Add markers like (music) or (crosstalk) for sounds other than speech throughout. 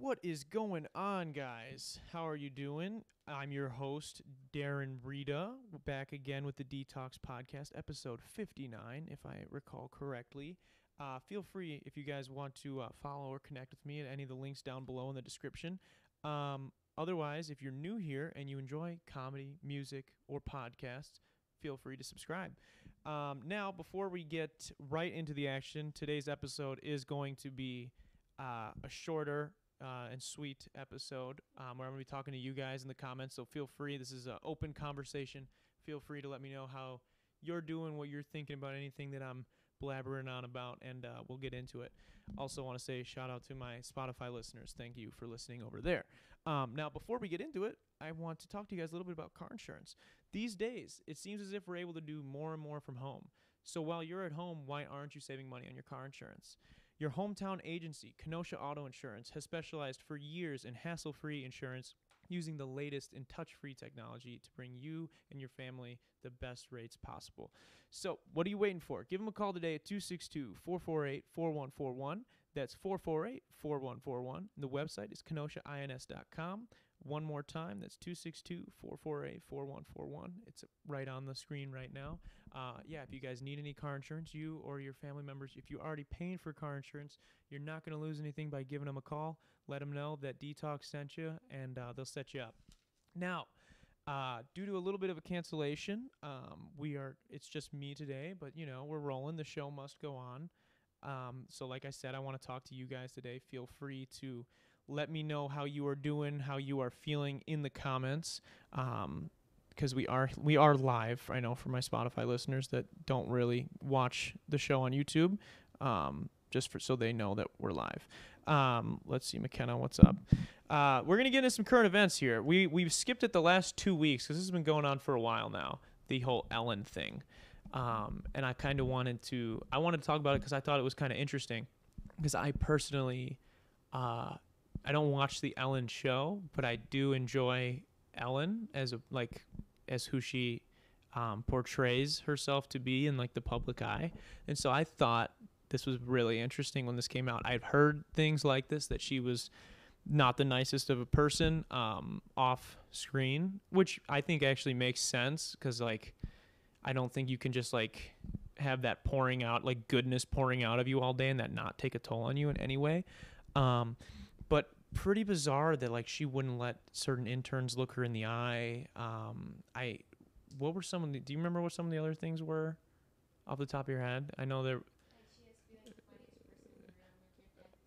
What is going on, guys? How are you doing? I'm your host, Darren Rita, back again with the D-Talks Podcast, episode 59, if I recall correctly. Uh, feel free if you guys want to uh, follow or connect with me at any of the links down below in the description. Um, otherwise, if you're new here and you enjoy comedy, music, or podcasts, feel free to subscribe. Um, now, before we get right into the action, today's episode is going to be uh, a shorter uh, and sweet episode um, where I'm going to be talking to you guys in the comments. So feel free. This is an open conversation. Feel free to let me know how you're doing, what you're thinking about anything that I'm blabbering on about, and uh, we'll get into it. Also, want to say shout out to my Spotify listeners. Thank you for listening over there. Um, now, before we get into it, I want to talk to you guys a little bit about car insurance. These days, it seems as if we're able to do more and more from home. So while you're at home, why aren't you saving money on your car insurance? Your hometown agency, Kenosha Auto Insurance, has specialized for years in hassle free insurance using the latest in touch free technology to bring you and your family the best rates possible. So, what are you waiting for? Give them a call today at 262 448 4141. That's 448 4141. The website is kenoshains.com. One more time, that's 262 448 4141. It's right on the screen right now. Uh, yeah, if you guys need any car insurance, you or your family members, if you're already paying for car insurance, you're not going to lose anything by giving them a call. Let them know that D-Talks sent you, and uh, they'll set you up. Now, uh, due to a little bit of a cancellation, um, we are. It's just me today, but you know we're rolling. The show must go on. Um, so, like I said, I want to talk to you guys today. Feel free to let me know how you are doing, how you are feeling in the comments. Um, because we are we are live. I know for my Spotify listeners that don't really watch the show on YouTube, um, just for so they know that we're live. Um, let's see, McKenna, what's up? Uh, we're gonna get into some current events here. We we've skipped it the last two weeks because this has been going on for a while now. The whole Ellen thing, um, and I kind of wanted to I wanted to talk about it because I thought it was kind of interesting because I personally. Uh, I don't watch the Ellen show, but I do enjoy Ellen as a like as who she um, portrays herself to be in like the public eye. And so I thought this was really interesting when this came out. I've heard things like this that she was not the nicest of a person um, off screen, which I think actually makes sense because like I don't think you can just like have that pouring out like goodness pouring out of you all day and that not take a toll on you in any way. Um, pretty bizarre that like she wouldn't let certain interns look her in the eye. Um, I, what were some of the? Do you remember what some of the other things were, off the top of your head? I know there.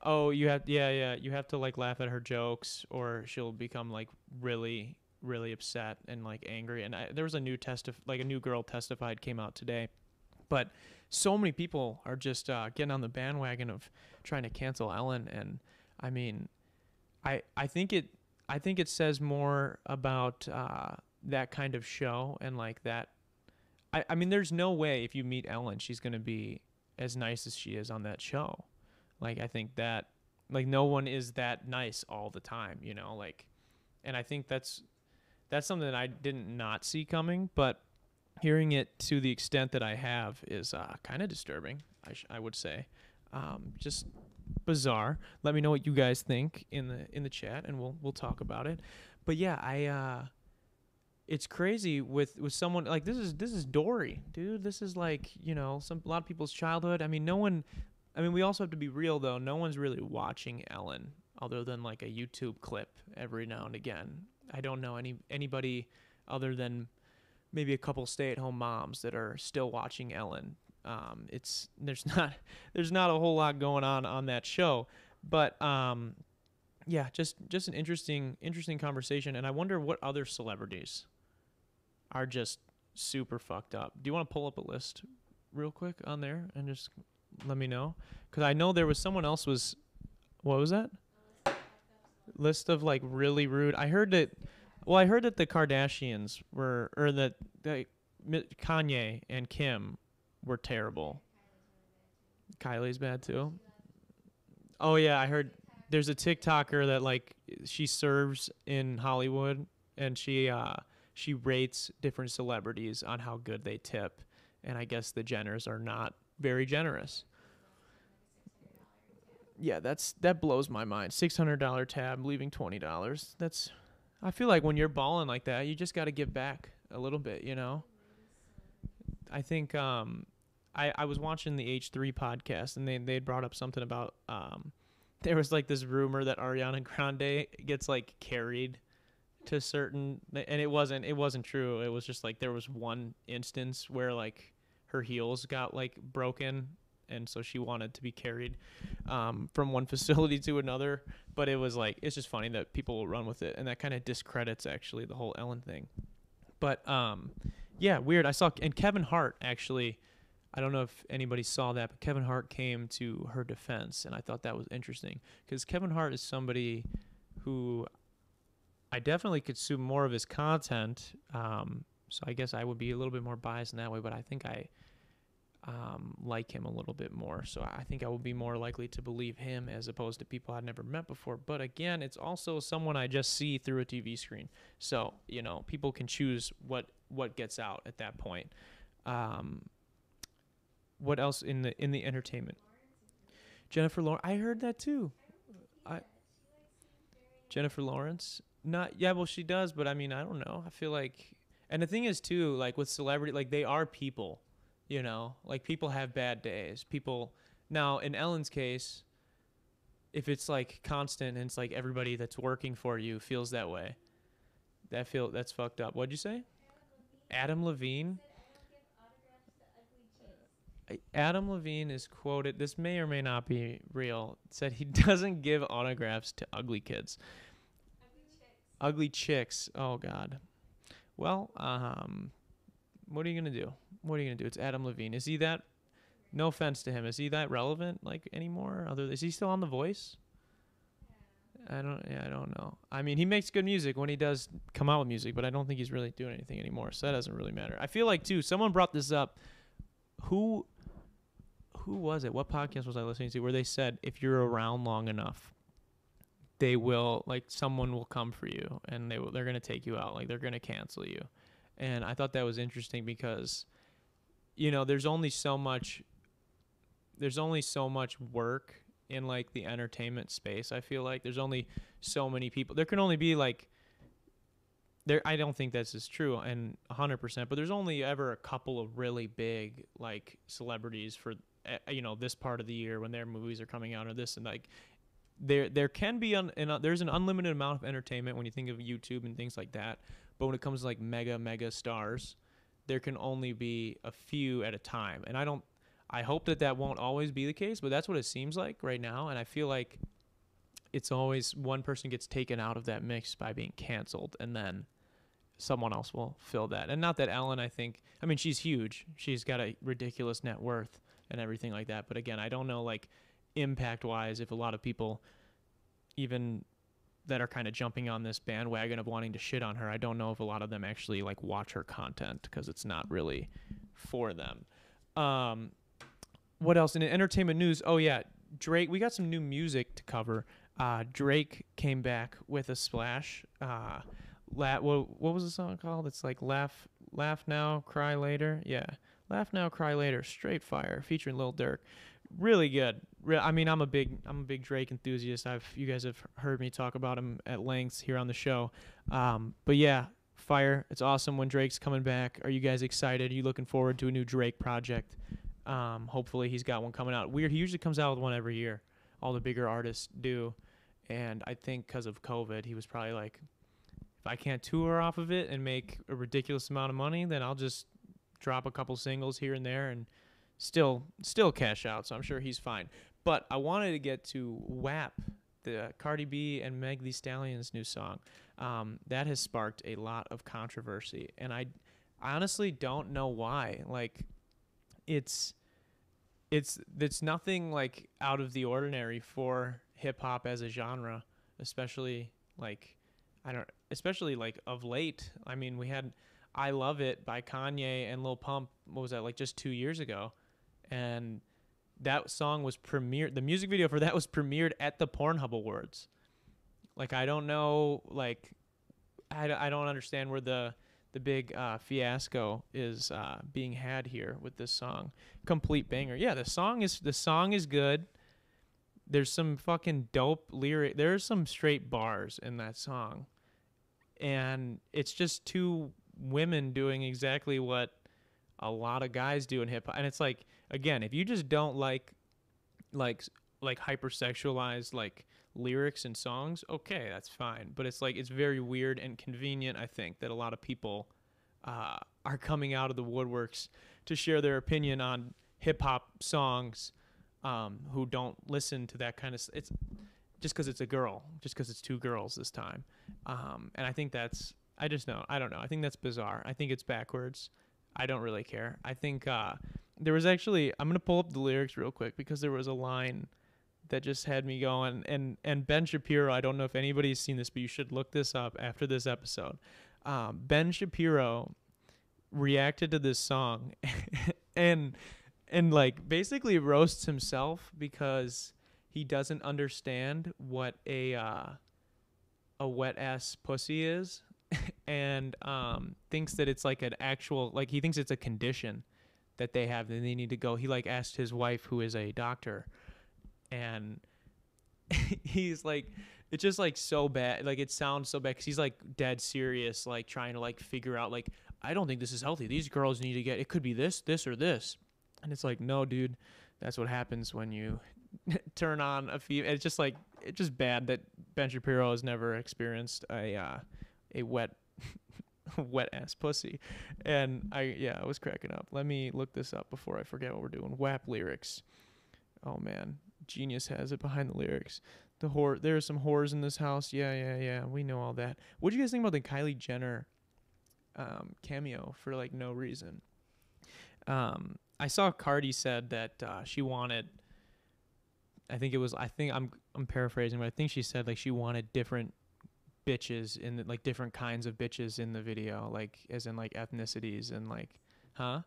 Oh, you have yeah yeah you have to like laugh at her jokes or she'll become like really really upset and like angry. And I, there was a new testif like a new girl testified came out today, but so many people are just uh, getting on the bandwagon of trying to cancel Ellen and I mean I I think it I think it says more about uh, that kind of show and like that. I I mean, there's no way if you meet Ellen, she's gonna be as nice as she is on that show. Like I think that like no one is that nice all the time, you know. Like, and I think that's that's something that I didn't not see coming, but hearing it to the extent that I have is uh, kind of disturbing. I sh- I would say, um, just bizarre. Let me know what you guys think in the in the chat, and we'll we'll talk about it. But yeah, I uh, it's crazy with with someone like this is this is Dory, dude. This is like you know some a lot of people's childhood. I mean, no one. I mean, we also have to be real though. No one's really watching Ellen other than like a YouTube clip every now and again. I don't know any anybody other than maybe a couple stay-at-home moms that are still watching Ellen um, it's there's (laughs) not there's not a whole lot going on on that show, but um, yeah, just just an interesting interesting conversation, and I wonder what other celebrities are just super fucked up. Do you want to pull up a list real quick on there and just let me know? Because I know there was someone else was what was that? List of like really rude. I heard that. Well, I heard that the Kardashians were, or that, that Kanye and Kim were terrible. Kylie's bad too. Oh yeah, I heard there's a TikToker that like she serves in Hollywood and she uh she rates different celebrities on how good they tip and I guess the Jenners are not very generous. yeah, that's that blows my mind. Six hundred dollar tab, leaving twenty dollars. That's I feel like when you're balling like that, you just got to give back a little bit, you know. I think um, I I was watching the H three podcast and they they brought up something about um, (laughs) there was like this rumor that Ariana Grande gets like carried to certain and it wasn't it wasn't true. It was just like there was one instance where like her heels got like broken and so she wanted to be carried um, from one (laughs) facility to another. But it was like it's just funny that people will run with it, and that kind of discredits actually the whole Ellen thing. But um, yeah, weird. I saw and Kevin Hart actually. I don't know if anybody saw that, but Kevin Hart came to her defense, and I thought that was interesting because Kevin Hart is somebody who I definitely consume more of his content. Um, so I guess I would be a little bit more biased in that way, but I think I um, like him a little bit more. So I think I would be more likely to believe him as opposed to people I'd never met before. But again, it's also someone I just see through a TV screen. So you know, people can choose what what gets out at that point. Um, what else in the in the entertainment? Jennifer Lawrence. I heard that too. I Jennifer Lawrence. Not yeah, well she does, but I mean I don't know. I feel like, and the thing is too, like with celebrity, like they are people you know, like people have bad days. People now in Ellen's case, if it's like constant and it's like everybody that's working for you feels that way, that feel that's fucked up. What'd you say? Adam Levine. Adam Levine is quoted. This may or may not be real. Said he (laughs) doesn't give autographs to ugly kids. Ugly chicks. Ugly chicks. Oh God. Well, um, what are you gonna do? What are you gonna do? It's Adam Levine. Is he that? No offense to him. Is he that relevant like anymore? Other is he still on The Voice? I don't. Yeah, I don't know. I mean, he makes good music when he does come out with music, but I don't think he's really doing anything anymore. So that doesn't really matter. I feel like too. Someone brought this up. Who? Who was it? What podcast was I listening to where they said if you're around long enough, they will like someone will come for you and they will, they're gonna take you out. Like they're gonna cancel you. And I thought that was interesting because, you know, there's only so much, there's only so much work in like the entertainment space. I feel like there's only so many people. There can only be like, there. I don't think this is true and 100%, but there's only ever a couple of really big like celebrities for, Eh, you know, this part of the year when their movies are coming out or this and like there there can be un, an, there's an unlimited amount of entertainment when you think of YouTube and things like that. But when it comes to like mega mega stars, there can only be a few at a time. And I don't I hope that that won't always be the case, but that's what it seems like right now and I feel like it's always one person gets taken out of that mix by being canceled and then someone else will fill that. And not that Ellen, I think, I mean, she's huge. She's got a ridiculous net worth and everything like that. But again, I don't know, like, impact wise, if a lot of people even that are kind of jumping on this bandwagon of wanting to shit on her. I don't know if a lot of them actually like watch her content because it's not really for them. Um, what else in entertainment news? Oh yeah, Drake. We got some new music to cover. Uh, Drake came back with a splash. Uh, la- what, what was the song called? It's like laugh, laugh now, cry later. Yeah, laugh now, cry later. Straight fire, featuring Lil Durk really good. I mean, I'm a big I'm a big Drake enthusiast. I've you guys have heard me talk about him at length here on the show. Um, but yeah, fire. It's awesome when Drake's coming back. Are you guys excited? Are you looking forward to a new Drake project? Um, hopefully he's got one coming out. Weird. He usually comes out with one every year. All the bigger artists do, and I think because of COVID, he was probably like, if I can't tour off of it and make a ridiculous amount of money, then I'll just drop a couple singles here and there and still still cash out, so I'm sure he's fine. But I wanted to get to WAP, the Cardi B and Meg Thee Stallion's new song. Um, that has sparked a lot of controversy, and I, I honestly don't know why. Like, it's it's it's nothing like out of the ordinary for hip hop as a genre, especially like I don't especially like of late. I mean, we had I Love It by Kanye and Lil Pump. What was that like just 2 years ago? and that song was premiered. The music video for that was premiered at the Pornhub Awards. Like I don't know, like I, I don't understand where the the big uh, fiasco is uh, being had here with this song. Complete banger. Yeah, the song is the song is good. there's some fucking dope lyric. There's some straight bars in that song, and it's just two women doing exactly what a lot of guys do in hip hop. And it's like, again, if you just don't like, like, like hypersexualized like lyrics and songs, okay, that's fine. But it's like it's very weird and convenient. I think that a lot of people uh, are coming out of the woodworks to share their opinion on hip hop songs um, who don't listen to that kind of. It's just because it's a girl, just because it's two girls this time, um, and I think that's. I just know. I don't know. I think that's bizarre. I think it's backwards. I don't really care. I think uh, there was actually. I'm gonna pull up the lyrics real quick because there was a line that just had me going. And and Ben Shapiro. I don't know if anybody's seen this, but you should look this up after this episode. Um, ben Shapiro reacted to this song (laughs) and and like basically roasts himself because he doesn't understand what a uh, a wet ass pussy is (laughs) and um, thinks that it's like an actual like he thinks it's a condition that they have and they need to go he like asked his wife who is a doctor and (laughs) he's like it's just like so bad like it sounds so bad because he's like dead serious like trying to like figure out like i don't think this is healthy. These girls need to get it could be this this or this. And it's like no dude. That's what happens when you (laughs) turn on a female it's just like it's just bad that ben shapiro has never experienced a uh, a wet (laughs) wet ass pussy. And i yeah i was cracking up. Let me look this up before i forget what we're doing. Wap lyrics. Oh man. Genius has it behind the lyrics. The whore there are some whores in this house. Yeah yeah yeah. We know all that. What do you guys think about the kylie jenner um, cameo for like no reason? Um, i saw cardi said that uh, she wanted i think it was i think i'm i'm paraphrasing but i think she said like she wanted different bitches in the, like different kinds of bitches in the video like as in like ethnicities and like huh?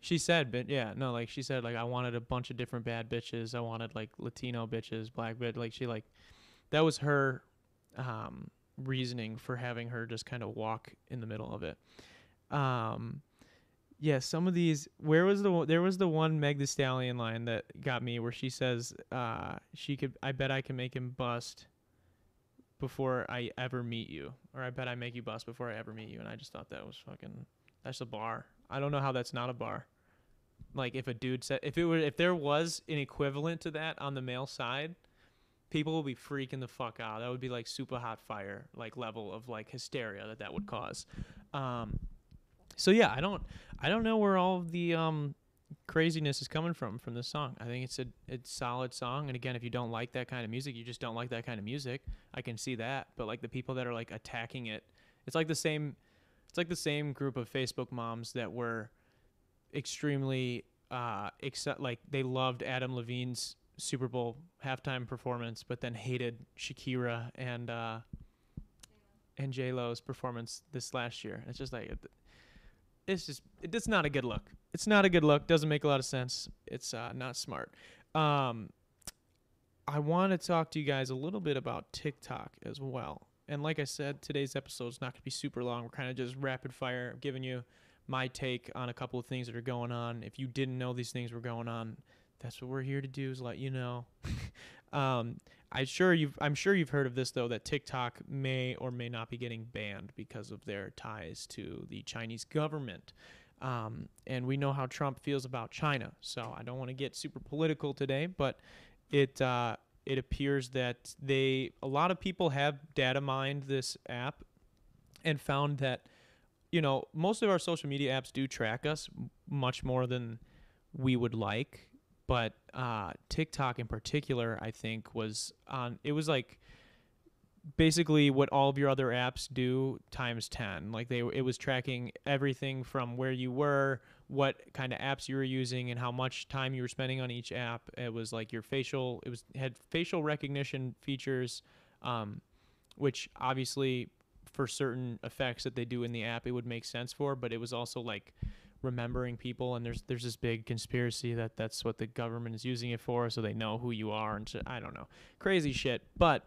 She said but yeah no like she said like i wanted a bunch of different bad bitches. I wanted like latino bitches black bitch like she like that was her um reasoning for having her just kind of walk in the middle of it. Um yeah some of these where was the there was the one Meg Thee Stallion line that got me where she says uh she could i bet i can make him bust before I ever meet you, or I bet I make you bust before I ever meet you. And I just thought that was fucking. That's a bar. I don't know how that's not a bar. Like if a dude said, if it were, if there was an equivalent to that on the male side, people would be freaking the fuck out. That would be like super hot fire, like level of like hysteria that that would cause. Um, so yeah, I don't, I don't know where all the um craziness is coming from from this song. I think it's a it's solid song. And again, if you don't like that kind of music, you just don't like that kind of music. I can see that. But like the people that are like attacking it, it's like the same it's like the same group of Facebook moms that were extremely uh except like they loved Adam Levine's Super Bowl halftime performance, but then hated Shakira and uh and J Lo's performance this last year. It's just like it's just it's not a good look. It's not a good look. Doesn't make a lot of sense. It's uh, not smart. Um, I want to talk to you guys a little bit about TikTok as well. And like I said, today's episode is not going to be super long. We're kind of just rapid fire, giving you my take on a couple of things that are going on. If you didn't know these things were going on, that's what we're here to do is let you know. (laughs) um, I sure you've I'm sure you've heard of this though that TikTok may or may not be getting banned because of their ties to the Chinese government. Um, and we know how Trump feels about China. So I don't want to get super political today, but it uh, it appears that they a lot of people have data mined this app and found that you know most of our social media apps do track us much more than we would like but uh, TikTok in particular, I think was on. It was like basically what all of your other apps do times 10 like they it was tracking everything from where you were what kind of apps you were using and how much time you were spending on each app it was like your facial it was had facial recognition features um, which obviously for certain effects that they do in the app it would make sense for but it was also like remembering people and there's there's this big conspiracy that that's what the government is using it for so they know who you are and. I don't know crazy shit but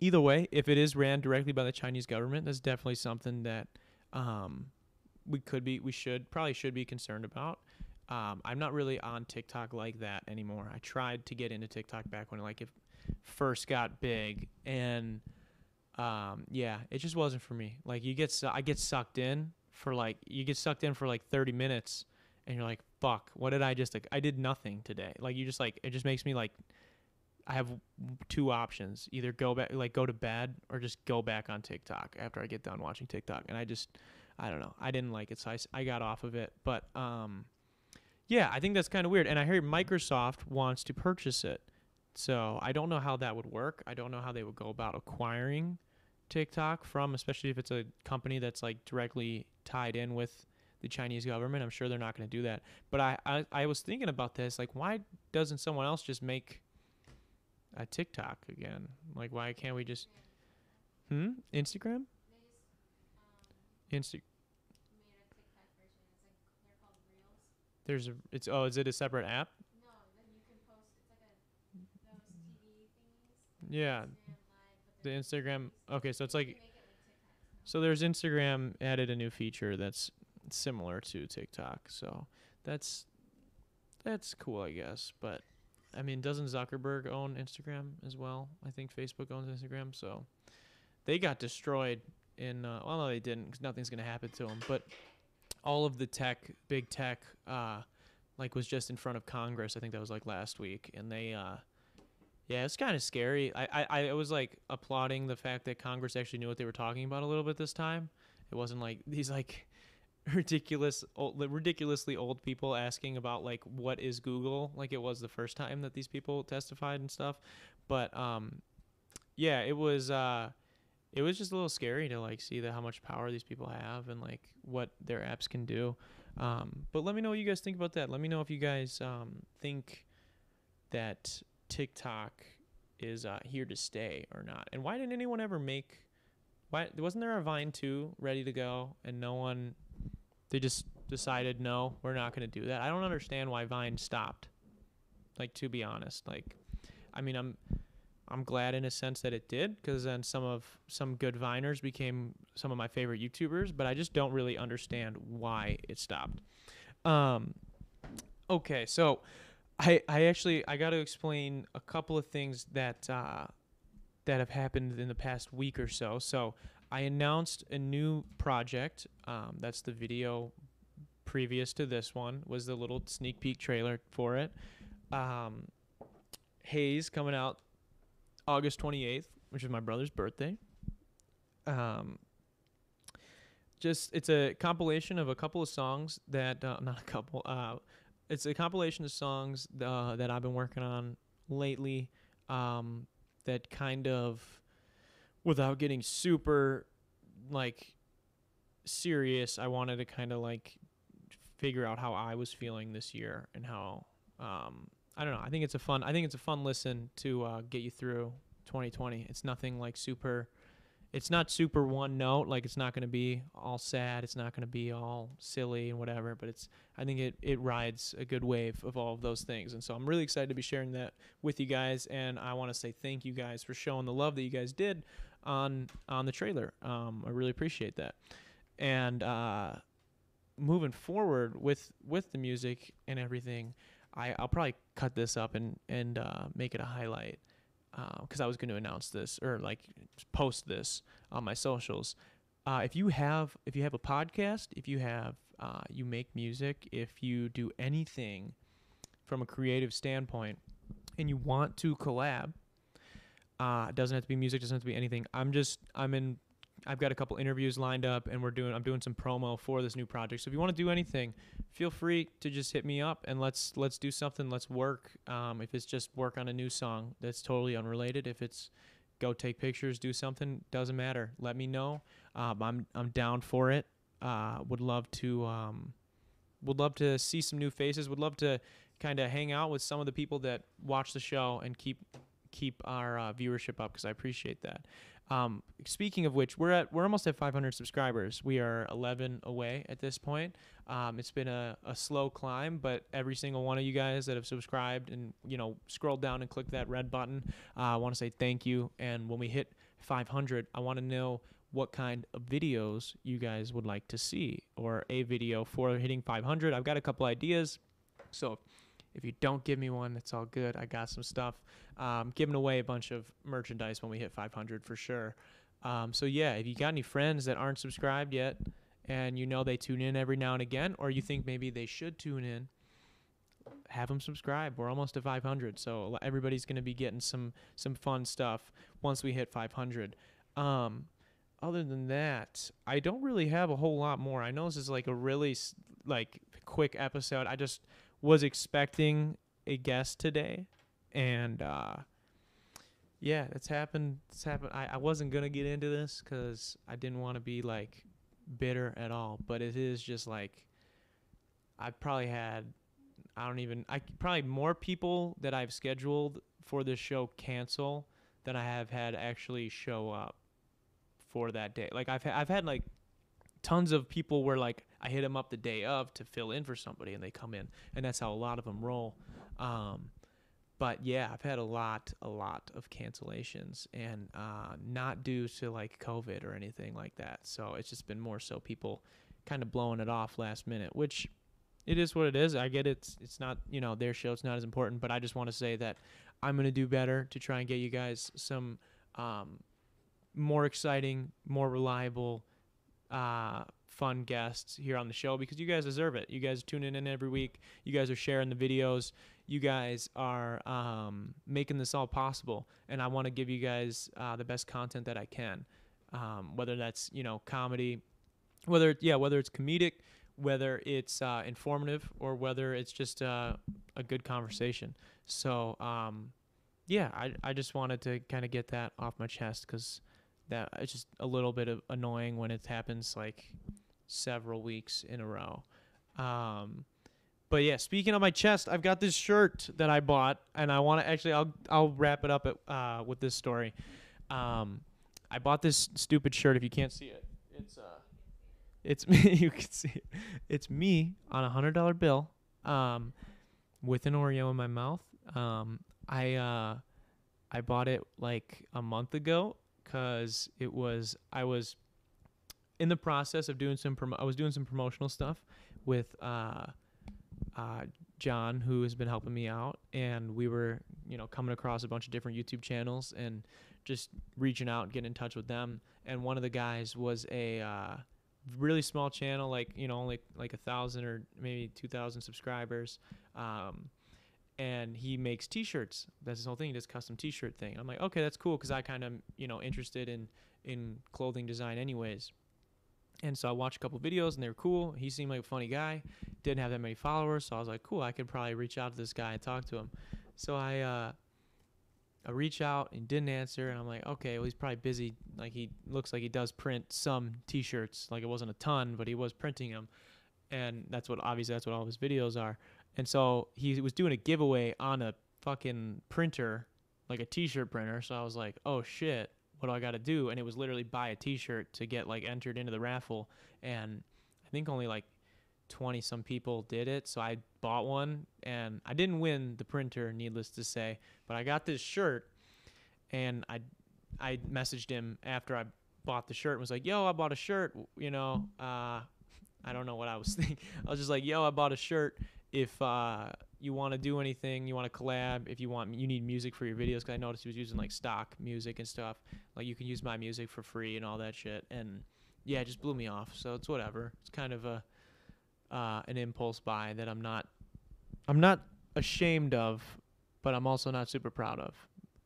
either way if it is ran directly by the Chinese government that's definitely something that um we could be we should probably should be concerned about Um, I'm not really on TikTok like that anymore. I tried to get into TikTok back when like it first got big, and um, yeah, it just wasn't for me. Like you get, su- I get sucked in for like you get sucked in for like 30 minutes, and you're like, fuck, what did I just? I did nothing today. Like you just like it just makes me like. I have two options: either go back, like go to bed, or just go back on TikTok after I get done watching TikTok. And I just, I don't know, I didn't like it, so I got off of it. But um, yeah, I think that's kind of weird. And I heard Microsoft wants to purchase it. So I don't know how that would work. I don't know how they would go about acquiring TikTok from, especially if it's a company that's like directly tied in with the Chinese government. I'm sure they're not going to do that. But I, I, I was thinking about this. Like, why doesn't someone else just make a TikTok again? Like, why can't we just. Hmm? Instagram? Insta. There's a. It's. Oh, is it a separate app? Yeah. The Instagram. Okay, so it's like. So there's Instagram added a new feature that's similar to TikTok. So that's that's cool, I guess. But I mean, doesn't Zuckerberg own Instagram as well? I think Facebook owns Instagram, so they got destroyed in. Uh, well, no, they didn't, because nothing's gonna happen to them. But all of the tech, big tech, uh, like was just in front of Congress. I think that was like last week, and they. Uh, yeah, it's kind of scary. I, I, I was like applauding the fact that Congress actually knew what they were talking about a little bit this time. It wasn't like (laughs) these like ridiculous, old, ridiculously old people asking about like what is Google, like it was the first time that these people testified and stuff. But um, yeah, it was uh, it was just a little scary to like see that how much power these people have and like what their apps can do. Um, but let me know what you guys think about that. Let me know if you guys um, think that TikTok is uh, here to stay or not. And why didn't anyone ever make? Why wasn't there a Vine two ready to go and no one? They just decided no, we're not going to do that. I don't understand why Vine stopped. Like to be honest, like, I mean, I'm I'm glad in a sense that it did because then some of some good Viners became some of my favorite YouTubers, but I just don't really understand why it stopped. Um, okay, so I I actually I got to explain a couple of things that uh, that have happened in the past week or so. So I announced a new project. Um, that's the video previous to this one was the little sneak peek trailer for it. Um, Hayes coming out August 28th, which is my brother's birthday. Um, just it's a compilation of a couple of songs that uh, (laughs) not a couple uh it's a compilation of songs uh, that I've been working on lately um, that kind of without getting super like serious I wanted to kind of like figure out how I was feeling this year and how um, I don't know I think it's a fun I think it's a fun listen to uh, get you through 2020 it's nothing like super it's not super one note like it's not going to be all sad it's not going to be all silly and whatever but it's i think it, it rides a good wave of all of those things. And so i'm really excited to be sharing that with you guys and i want to say thank you guys for showing the love that you guys did on on the trailer. Um, i really appreciate that. And uh, moving forward with with the music and everything I, i'll probably cut this up and and uh, make it a highlight because I was going to announce this or like post this on my socials. Uh, if you have if you have a podcast, if you have uh, you make music, if you do anything from a creative standpoint, and you want to collab, uh, doesn't have to be music, doesn't have to be anything. I'm just I'm in. I've got a couple interviews lined up, and we're doing. I'm doing some promo for this new project. So if you want to do anything, feel free to just hit me up and let's let's do something. Let's work. Um, if it's just work on a new song, that's totally unrelated. If it's go take pictures, do something, doesn't matter. Let me know. Um, I'm I'm down for it. Uh, would love to um, would love to see some new faces. Would love to kind of hang out with some of the people that watch the show and keep keep our uh, viewership up because I appreciate that. Um, speaking of which, we're at we're almost at 500 subscribers. We are 11 away at this point. Um, it's been a, a slow climb, but every single one of you guys that have subscribed and you know scrolled down and clicked that red button, uh, I want to say thank you. And when we hit 500, I want to know what kind of videos you guys would like to see or a video for hitting 500. I've got a couple ideas. So if you don't give me one, it's all good. I got some stuff. Um, giving away a bunch of merchandise when we hit 500 for sure. Um, so yeah, if you got any friends that aren't subscribed yet, and you know they tune in every now and again, or you think maybe they should tune in, have them subscribe. We're almost to 500, so everybody's going to be getting some some fun stuff once we hit 500. Um, other than that, I don't really have a whole lot more. I know this is like a really like quick episode. I just was expecting a guest today, and uh, yeah, it's happened. It's happened. I, I wasn't gonna get into this because I didn't want to be like bitter at all, but it is just like I've probably had I don't even I probably more people that I've scheduled for this show cancel than I have had actually show up for that day. Like I've ha- I've had like tons of people were like I hit them up the day of to fill in for somebody and they come in, and that's how a lot of them roll. Um, but yeah, I've had a lot, a lot of cancellations, and uh, not due to like COVID or anything like that. So it's just been more so people kind of blowing it off last minute, which it is what it is. I get it. It's, it's not, you know, their show. It's not as important, but I just want to say that I'm going to do better to try and get you guys some um, more exciting, more reliable, uh, fun guests here on the show because you guys deserve it. You guys tune in every week. You guys are sharing the videos. You guys are um, making this all possible, and I want to give you guys uh, the best content that I can. Um, whether that's you know comedy, whether yeah whether it's comedic, whether it's uh, informative, or whether it's just uh, a good conversation. So um, yeah, I I just wanted to kind of get that off my chest because that it's just a little bit of annoying when it happens like several weeks in a row. Um, but yeah, speaking of my chest, I've got this shirt that I bought, and I want to actually I'll I'll wrap it up at, uh, with this story. Um, I bought this stupid shirt. If you can't see it, it's uh, it's (laughs) me. you can see it. It's me on a hundred dollar bill, um, with an Oreo in my mouth. Um, I uh, I bought it like a month ago, because it was I was in the process of doing some promo- I was doing some promotional stuff with uh, uh, John, who has been helping me out, and we were you know coming across a bunch of different YouTube channels and just reaching out, and getting in touch with them. And one of the guys was a uh, really small channel, like you know only like a thousand or maybe two thousand subscribers. Um, and he makes t-shirts. That's his whole thing. He does custom t-shirt thing. I'm like okay that's cool because i kind of you know interested in in clothing design anyways. And so i watched a couple videos and they were cool. He seemed like a funny guy. Didn't have that many followers so i was like cool i could probably reach out to this guy and talk to him. So i uh I reach out and didn't answer, and I'm like, okay, well he's probably busy. Like he looks like he does print some T-shirts. Like it wasn't a ton, but he was printing them, and that's what obviously that's what all his videos are. And so he was doing a giveaway on a fucking printer, like a t-shirt printer. So I was like, "Oh shit, what do I got to do?" And it was literally buy a t-shirt to get like entered into the raffle. And I think only like 20 some people did it. So I bought one and I didn't win the printer, needless to say, but I got this shirt and I I messaged him after I bought the shirt and was like, "Yo, I bought a shirt, you know, uh I don't know what I was (laughs) thinking. I was just like, "Yo, I bought a shirt if uh, you want to do anything, you want to collab, if you want, you need music for your videos. Because I noticed he was using like stock music and stuff. Like you can use my music for free and all that shit. And yeah, it just blew me off. So it's whatever. It's kind of a uh, an impulse buy that I'm not I'm not ashamed of, but I'm also not super proud of.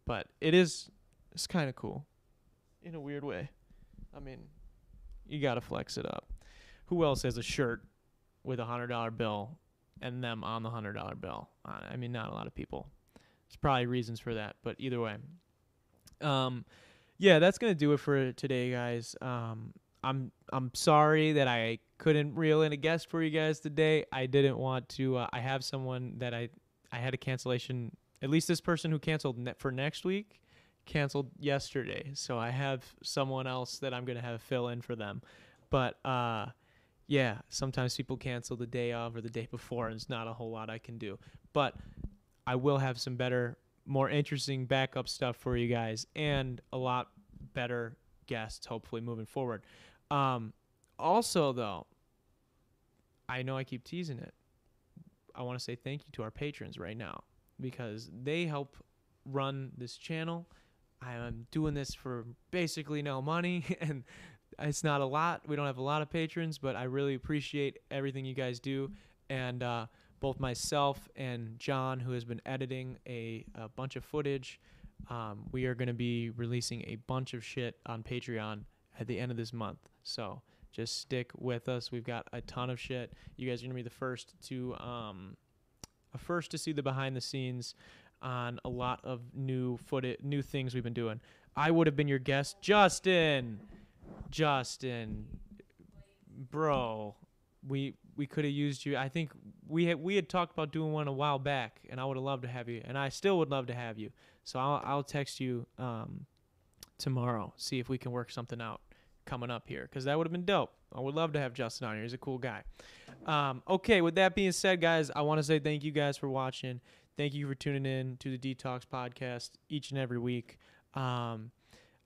But it is it's kind of cool in a weird way. I mean, you got to flex it up. Who else has a shirt with a $100 bill and them on the hundred dollar bill. I mean, not a lot of people. There's probably reasons for that, but either way, um, yeah, that's gonna do it for today, guys. Um, I'm I'm sorry that I couldn't reel in a guest for you guys today. I didn't want to. Uh, I have someone that I I had a cancellation. At least this person who canceled ne- for next week canceled yesterday, so I have someone else that I'm gonna have fill in for them. But uh, yeah, sometimes people cancel the day of or the day before, and it's not a whole lot I can do. But I will have some better, more interesting backup stuff for you guys, and a lot better guests, hopefully, moving forward. Um, also, though, I know I keep teasing it. I want to say thank you to our patrons right now because they help run this channel. I am doing this for basically no money (laughs) and it's not a lot. We don't have a lot of patrons, but I really appreciate everything you guys do. And uh, both myself and John, who has been editing a, a bunch of footage, um, we are going to be releasing a bunch of shit on Patreon at the end of this month. So just stick with us. We've got a ton of shit. You guys are going to be the first to um, first to see the behind the scenes on a lot of new footage, new things we've been doing. I would have been your guest, Justin. Justin, bro, we we could have used you. I think we had we had talked about doing one a while back, and I would have loved to have you, and I still would love to have you. So I'll I'll text you um, tomorrow, see if we can work something out coming up here, because that would have been dope. I would love to have Justin on here. He's a cool guy. Um, okay, with that being said, guys, I want to say thank you guys for watching. Thank you for tuning in to the D-Talks Podcast each and every week. Um,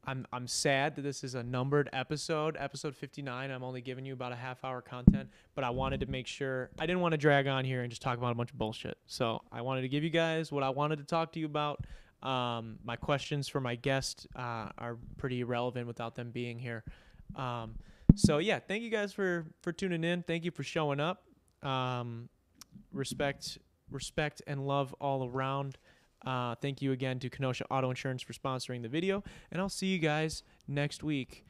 I'm I'm sad that this is a numbered episode, episode 59. I'm only giving you about a half hour content, but I wanted to make sure I didn't want to drag on here and just talk about a bunch of bullshit. So I wanted to give you guys what I wanted to talk to you about. Um, my questions for my guest uh, are pretty relevant without them being here. Um, so yeah, thank you guys for for tuning in. Thank you for showing up. Um, respect, respect, and love all around. Uh, thank you again to Kenosha Auto Insurance for sponsoring the video, and I'll see you guys next week